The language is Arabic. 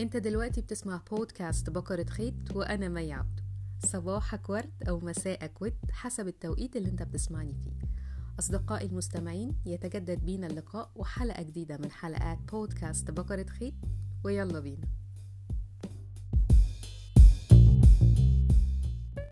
أنت دلوقتي بتسمع بودكاست بقرة خيط وأنا مي عبد. صباحك ورد أو مساءك ود حسب التوقيت اللي أنت بتسمعني فيه. أصدقائي المستمعين يتجدد بينا اللقاء وحلقة جديدة من حلقات بودكاست بقرة خيط ويلا بينا.